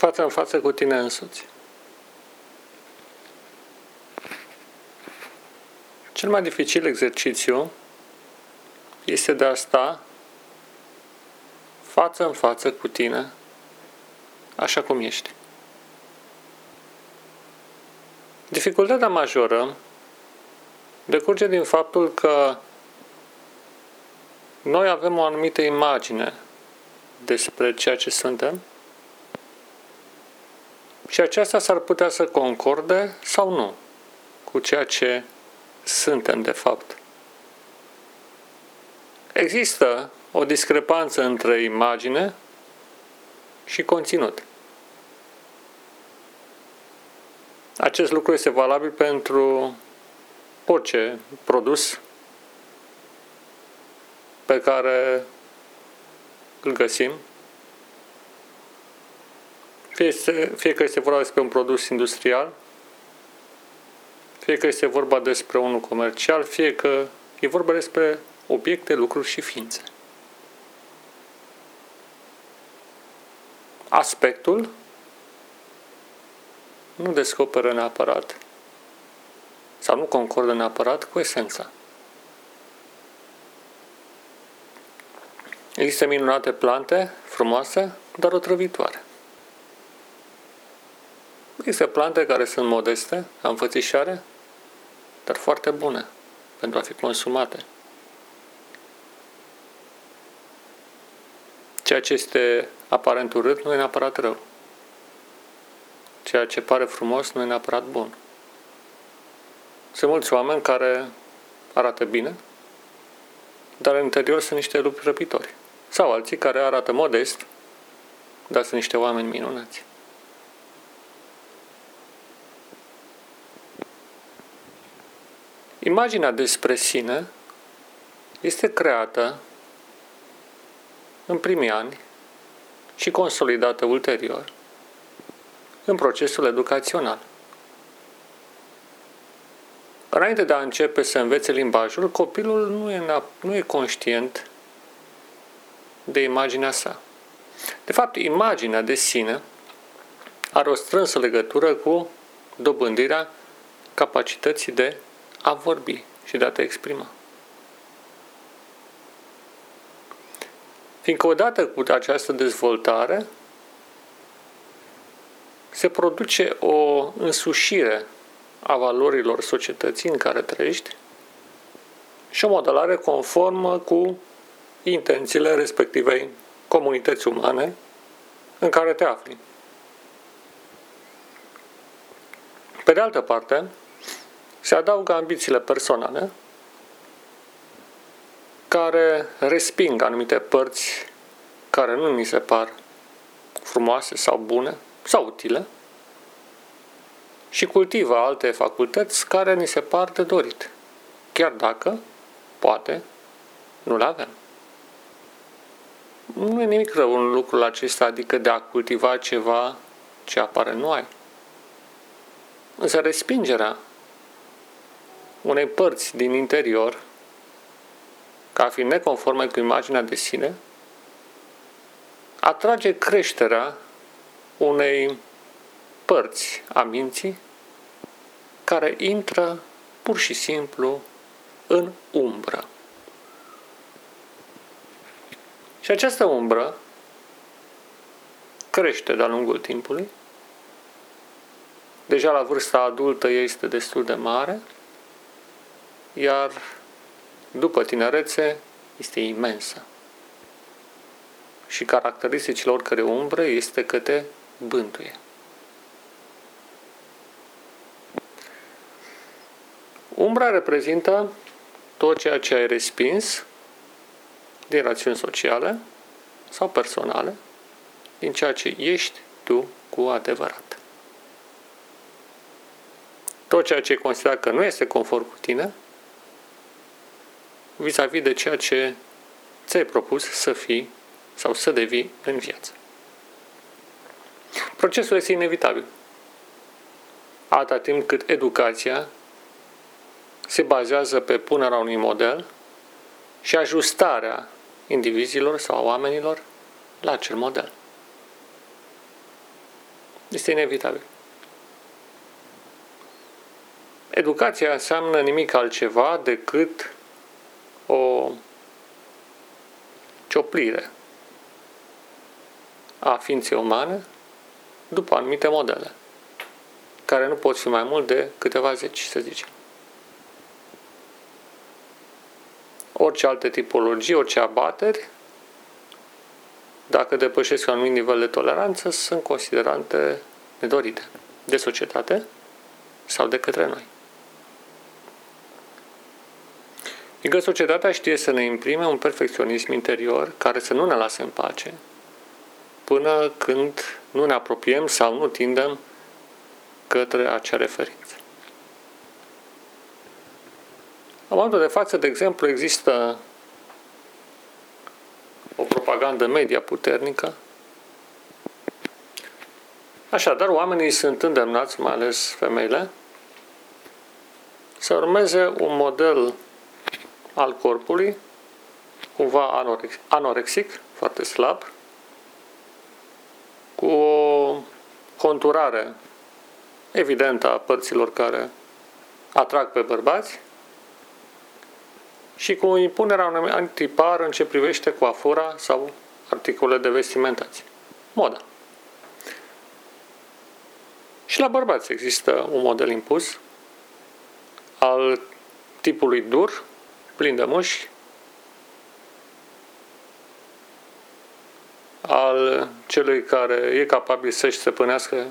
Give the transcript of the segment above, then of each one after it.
față în față cu tine însuți. Cel mai dificil exercițiu este de a sta față în față cu tine, așa cum ești. Dificultatea majoră decurge din faptul că noi avem o anumită imagine despre ceea ce suntem și aceasta s-ar putea să concorde sau nu cu ceea ce suntem de fapt. Există o discrepanță între imagine și conținut. Acest lucru este valabil pentru orice produs pe care îl găsim, fie, este, fie că este vorba despre un produs industrial, fie că este vorba despre unul comercial, fie că e vorba despre obiecte, lucruri și ființe. Aspectul nu descoperă neapărat sau nu concordă neapărat cu esența. Există minunate plante, frumoase, dar otrăvitoare. Există plante care sunt modeste, înfățișare, dar foarte bune pentru a fi consumate. Ceea ce este aparent urât nu e neapărat rău. Ceea ce pare frumos nu e neapărat bun. Sunt mulți oameni care arată bine, dar în interior sunt niște lupi răpitori. Sau alții care arată modest, dar sunt niște oameni minunați. Imaginea despre sine este creată în primii ani și consolidată ulterior în procesul educațional. Înainte de a începe să învețe limbajul, copilul nu e, nu e conștient de imaginea sa. De fapt, imaginea de sine are o strânsă legătură cu dobândirea capacității de a vorbi și de a te exprima. Fiindcă odată cu această dezvoltare se produce o însușire a valorilor societății în care trăiești și o modelare conformă cu intențiile respectivei comunități umane în care te afli. Pe de altă parte, se adaugă ambițiile personale care resping anumite părți care nu ni se par frumoase sau bune sau utile și cultivă alte facultăți care ni se par de dorit, chiar dacă, poate, nu le avem. Nu e nimic rău în lucrul acesta, adică de a cultiva ceva ce apare nu ai. Însă respingerea unei părți din interior, ca fiind neconforme cu imaginea de sine, atrage creșterea unei părți a minții care intră pur și simplu în umbră. Și această umbră crește de-a lungul timpului. Deja la vârsta adultă este destul de mare, iar după tinerețe este imensă. Și caracteristicile oricărei umbre este că te bântuie. Umbra reprezintă tot ceea ce ai respins din rațiuni sociale sau personale, din ceea ce ești tu cu adevărat. Tot ceea ce considerat că nu este conform cu tine, vis-a-vis de ceea ce ți-ai propus să fii sau să devii în viață. Procesul este inevitabil. Atâta timp cât educația se bazează pe punerea unui model și ajustarea indivizilor sau oamenilor la acel model. Este inevitabil. Educația înseamnă nimic altceva decât o cioplire a ființei umane după anumite modele, care nu pot fi mai mult de câteva zeci, să zicem. Orice alte tipologii, orice abateri, dacă depășesc un anumit nivel de toleranță, sunt considerante nedorite de societate sau de către noi. Adică societatea știe să ne imprime un perfecționism interior care să nu ne lase în pace până când nu ne apropiem sau nu tindem către acea referință. În momentul de față, de exemplu, există o propagandă media puternică. Așadar, oamenii sunt îndemnați, mai ales femeile, să urmeze un model al corpului, cumva anorexic, foarte slab, cu o conturare evidentă a părților care atrag pe bărbați și cu impunerea unui antipar în ce privește coafura sau articole de vestimentație. Moda. Și la bărbați există un model impus al tipului dur, plin de mușchi, al celui care e capabil să-și stăpânească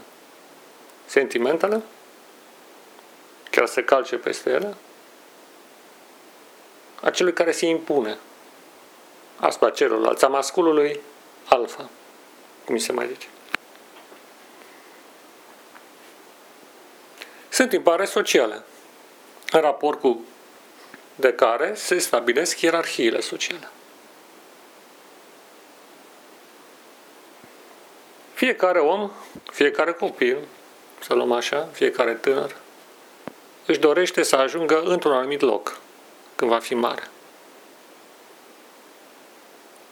sentimentele, chiar să calce peste ele, a celui care se impune asupra celorlalți, a masculului alfa, cum se mai zice. Sunt tipare sociale, în raport cu de care se stabilesc ierarhiile sociale. Fiecare om, fiecare copil, să luăm așa, fiecare tânăr, își dorește să ajungă într-un anumit loc, când va fi mare.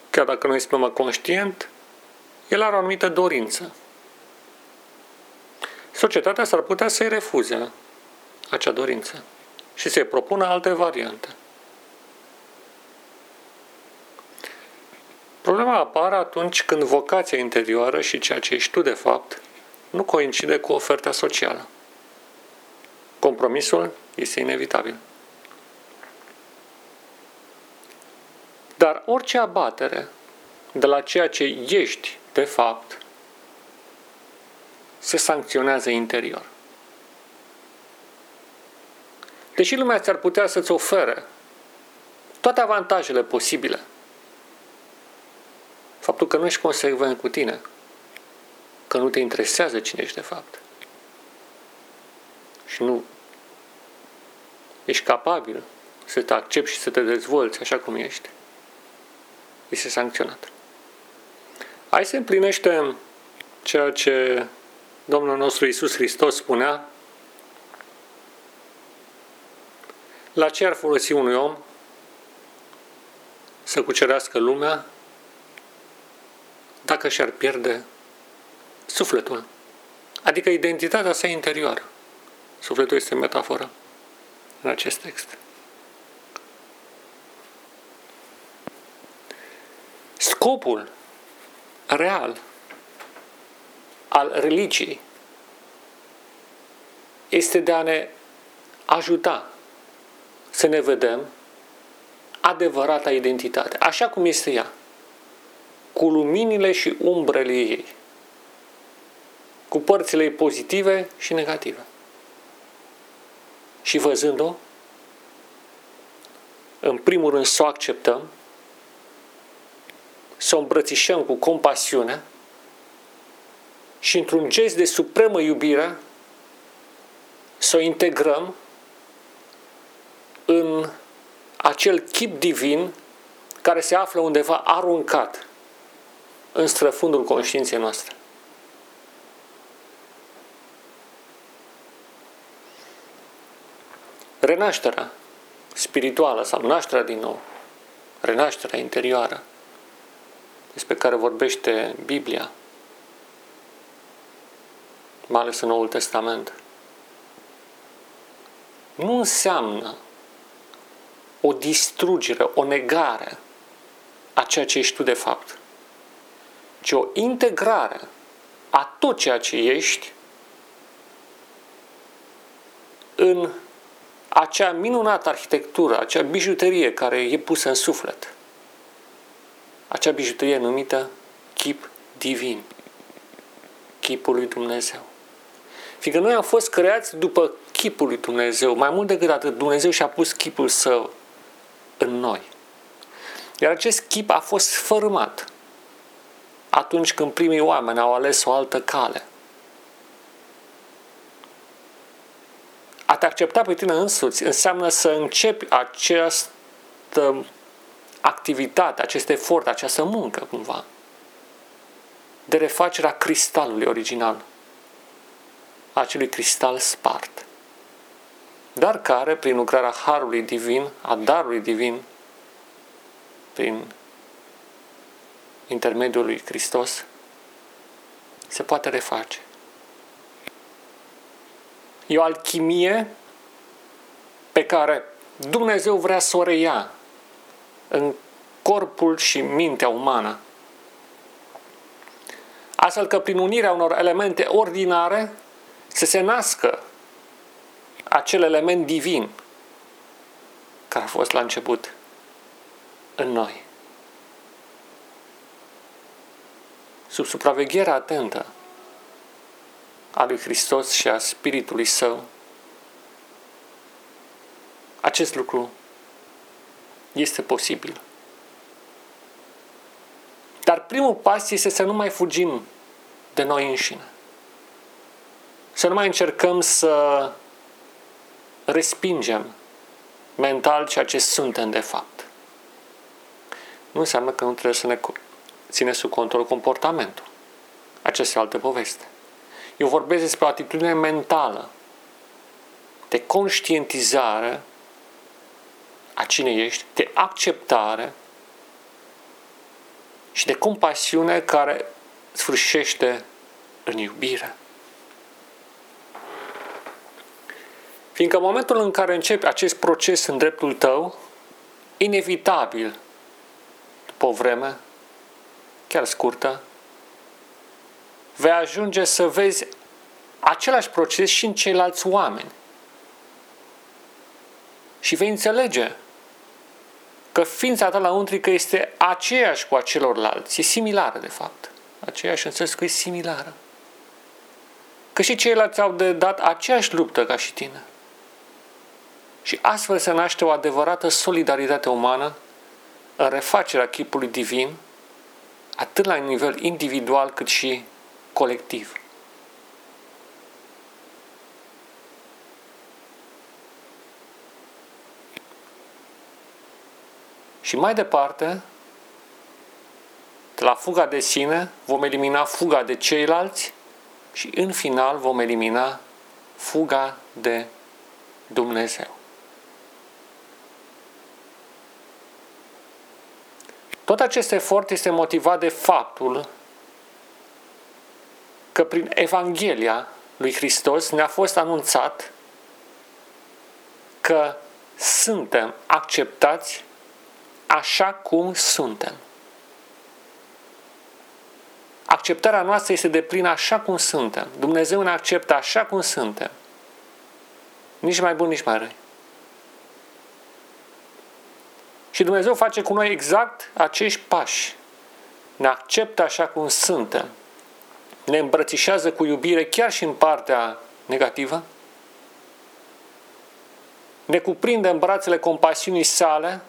Chiar dacă nu exprimă conștient, el are o anumită dorință. Societatea s-ar putea să-i refuze acea dorință și să-i propună alte variante. Problema apare atunci când vocația interioară și ceea ce ești tu de fapt nu coincide cu oferta socială. Compromisul este inevitabil. Dar orice abatere de la ceea ce ești de fapt se sancționează interior. Deși lumea ți-ar putea să-ți ofere toate avantajele posibile, faptul că nu ești consecvent cu tine, că nu te interesează cine ești de fapt și nu ești capabil să te accepti și să te dezvolți așa cum ești, este sancționat. Hai să împlinește ceea ce Domnul nostru Isus Hristos spunea La ce ar folosi unui om să cucerească lumea dacă și-ar pierde sufletul, adică identitatea sa interioară. Sufletul este metaforă în acest text. Scopul real al religiei este de a ne ajuta să ne vedem adevărata identitate, așa cum este ea, cu luminile și umbrele ei, cu părțile ei pozitive și negative. Și văzând-o, în primul rând să o acceptăm, să o îmbrățișăm cu compasiune și într-un gest de supremă iubire să o integrăm în acel chip divin care se află undeva aruncat în străfundul conștiinței noastre. Renașterea spirituală sau nașterea din nou, renașterea interioară despre care vorbește Biblia, mai ales în Noul Testament, nu înseamnă o distrugere, o negare a ceea ce ești tu de fapt, ci o integrare a tot ceea ce ești în acea minunată arhitectură, acea bijuterie care e pusă în suflet. Acea bijuterie numită chip divin, chipul lui Dumnezeu. Fiindcă noi am fost creați după chipul lui Dumnezeu, mai mult decât atât, Dumnezeu și-a pus chipul său în noi. Iar acest chip a fost sfărâmat atunci când primii oameni au ales o altă cale. A te accepta pe tine însuți înseamnă să începi această activitate, acest efort, această muncă, cumva, de refacerea cristalului original, acelui cristal spart, dar care, prin lucrarea Harului Divin, a Darului Divin, prin intermediul lui Hristos, se poate reface. E o alchimie pe care Dumnezeu vrea să o reia în corpul și mintea umană. Astfel că prin unirea unor elemente ordinare să se nască acel element divin care a fost la început în noi. Sub supravegherea atentă a lui Hristos și a Spiritului Său, acest lucru este posibil. Dar primul pas este să nu mai fugim de noi înșine. Să nu mai încercăm să respingem mental ceea ce suntem de fapt. Nu înseamnă că nu trebuie să ne ține sub control comportamentul. Aceasta e altă poveste. Eu vorbesc despre o atitudine mentală de conștientizare a cine ești, de acceptare și de compasiune care sfârșește în iubire. Fiindcă în momentul în care începi acest proces în dreptul tău, inevitabil, după o vreme, chiar scurtă, vei ajunge să vezi același proces și în ceilalți oameni. Și vei înțelege că ființa ta la untrică este aceeași cu a celorlalți, e similară de fapt. Aceeași în sensul că e similară. Că și ceilalți au de dat aceeași luptă ca și tine. Și astfel se naște o adevărată solidaritate umană în refacerea chipului divin, atât la nivel individual cât și colectiv. Și mai departe, de la fuga de sine, vom elimina fuga de ceilalți și în final vom elimina fuga de Dumnezeu. Tot acest efort este motivat de faptul că prin Evanghelia lui Hristos ne-a fost anunțat că suntem acceptați așa cum suntem. Acceptarea noastră este de plin așa cum suntem. Dumnezeu ne acceptă așa cum suntem. Nici mai bun, nici mai răi. Și Dumnezeu face cu noi exact acești pași. Ne acceptă așa cum suntem. Ne îmbrățișează cu iubire chiar și în partea negativă. Ne cuprinde în brațele compasiunii sale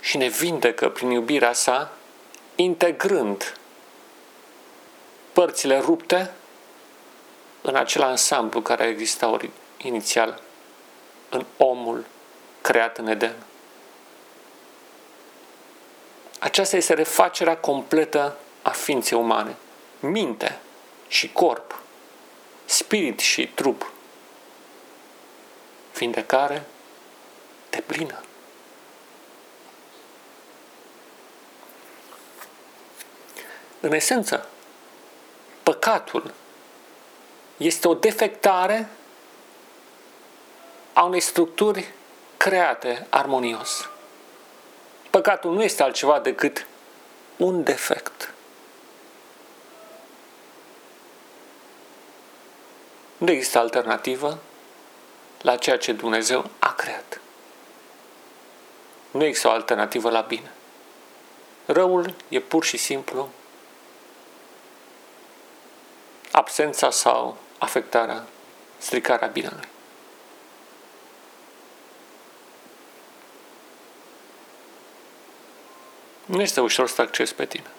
și ne vindecă prin iubirea sa, integrând părțile rupte în acel ansamblu care exista inițial în omul creat în Eden. Aceasta este refacerea completă a ființei umane. Minte și corp, spirit și trup. Vindecare de plină. În esență, păcatul este o defectare a unei structuri create armonios. Păcatul nu este altceva decât un defect. Nu există alternativă la ceea ce Dumnezeu a creat. Nu există o alternativă la bine. Răul e pur și simplu absența sau afectarea, stricarea binelui. Nu este ușor să accesi pe tine.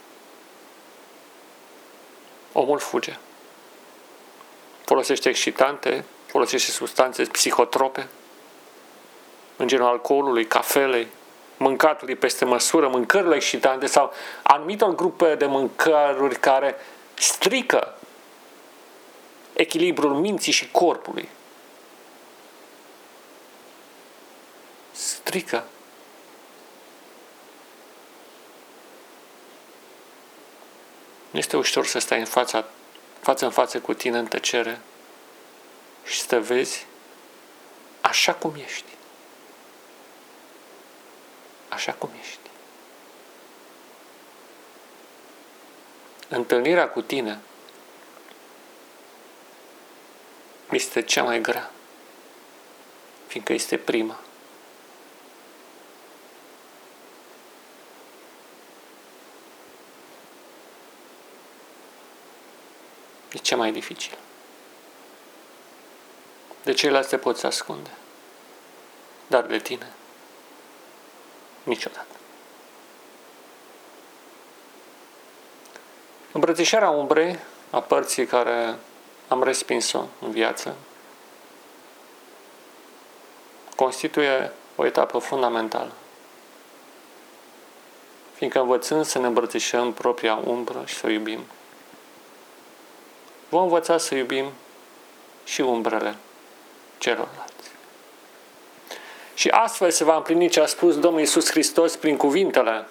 Omul fuge. Folosește excitante, folosește substanțe psihotrope, în genul alcoolului, cafelei, mâncatului peste măsură, mâncările excitante sau anumitor grupe de mâncăruri care strică echilibrul minții și corpului. Strică. Este ușor să stai în fața, față în față cu tine în tăcere și să te vezi așa cum ești. Așa cum ești. Întâlnirea cu tine este cea mai grea, fiindcă este prima. E cea mai dificil. De ceilalți te poți ascunde, dar de tine niciodată. Îmbrățișarea umbrei a părții care am respins-o în viață, constituie o etapă fundamentală. Fiindcă învățând să ne îmbrățișăm propria umbră și să o iubim, vom învăța să iubim și umbrele celorlalți. Și astfel se va împlini ce a spus Domnul Iisus Hristos prin cuvintele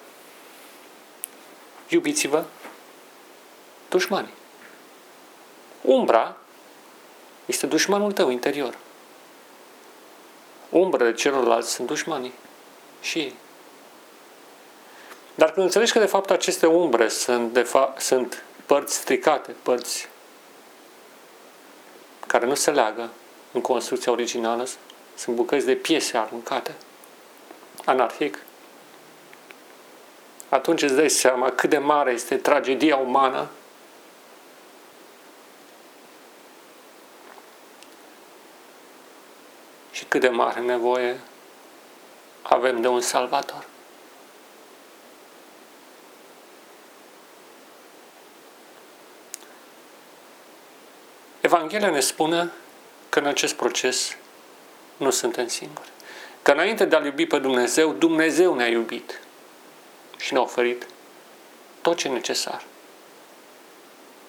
Iubiți-vă dușmanii. Umbra este dușmanul tău interior. Umbrele celorlalți sunt dușmanii și ei. Dar când înțelegi că de fapt aceste umbre sunt, de fa- sunt părți stricate, părți care nu se leagă în construcția originală, sunt bucăți de piese aruncate, anarhic, atunci îți dai seama cât de mare este tragedia umană. Și cât de mare nevoie avem de un salvator. Evanghelia ne spune că în acest proces nu suntem singuri. Că înainte de a iubi pe Dumnezeu, Dumnezeu ne-a iubit și ne-a oferit tot ce e necesar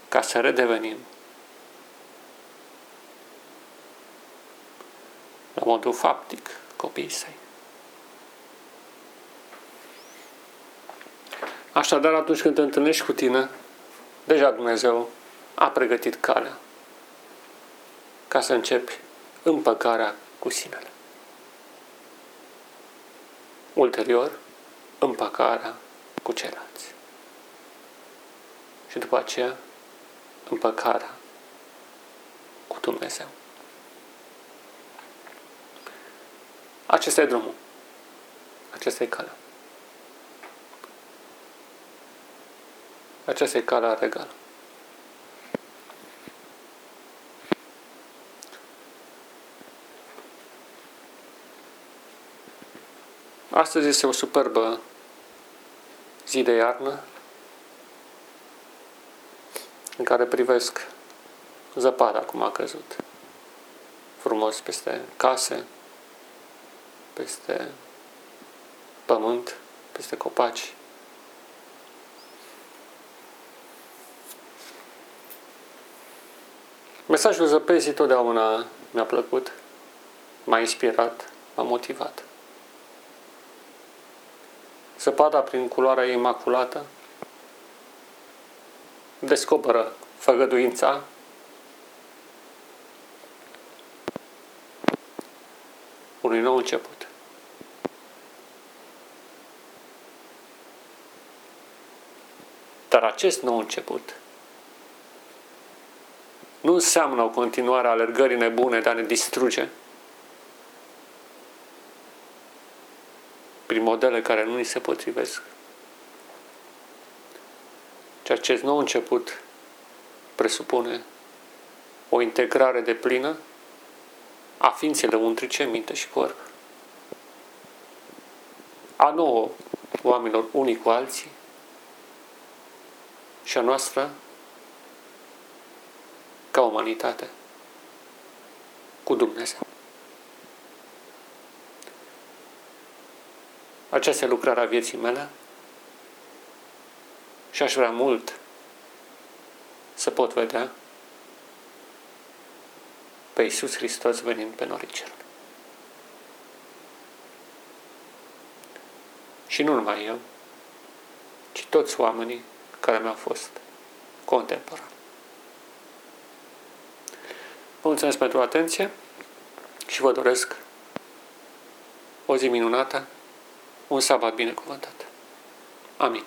ca să redevenim la modul faptic copiii săi. Așadar, atunci când te întâlnești cu tine, deja Dumnezeu a pregătit calea ca să începi împăcarea cu sinele. Ulterior, împăcarea cu ceilalți. Și după aceea, împăcarea cu Dumnezeu. Acesta e drumul. Acesta e calea. Aceasta e calea regală. Astăzi este o superbă zi de iarnă în care privesc zăpada cum a căzut frumos peste case, peste pământ, peste copaci. Mesajul zăpezii totdeauna mi-a plăcut, m-a inspirat, m-a motivat. Zăpada prin culoarea ei imaculată descoperă făgăduința unui nou început. Dar acest nou început nu înseamnă o continuare a alergării nebune de a ne distruge prin modele care nu ni se potrivesc. Ci acest nou început presupune o integrare de plină a ființei lăuntrice, minte și corp. A nouă oamenilor unii cu alții și a noastră ca umanitate cu Dumnezeu. Aceasta e lucrarea vieții mele și aș vrea mult să pot vedea pe Iisus Hristos venind pe norii cer. Și nu numai eu, ci toți oamenii care mi-au fost contemporani. Vă mulțumesc pentru atenție și vă doresc o zi minunată, un sabat binecuvântat. Amin.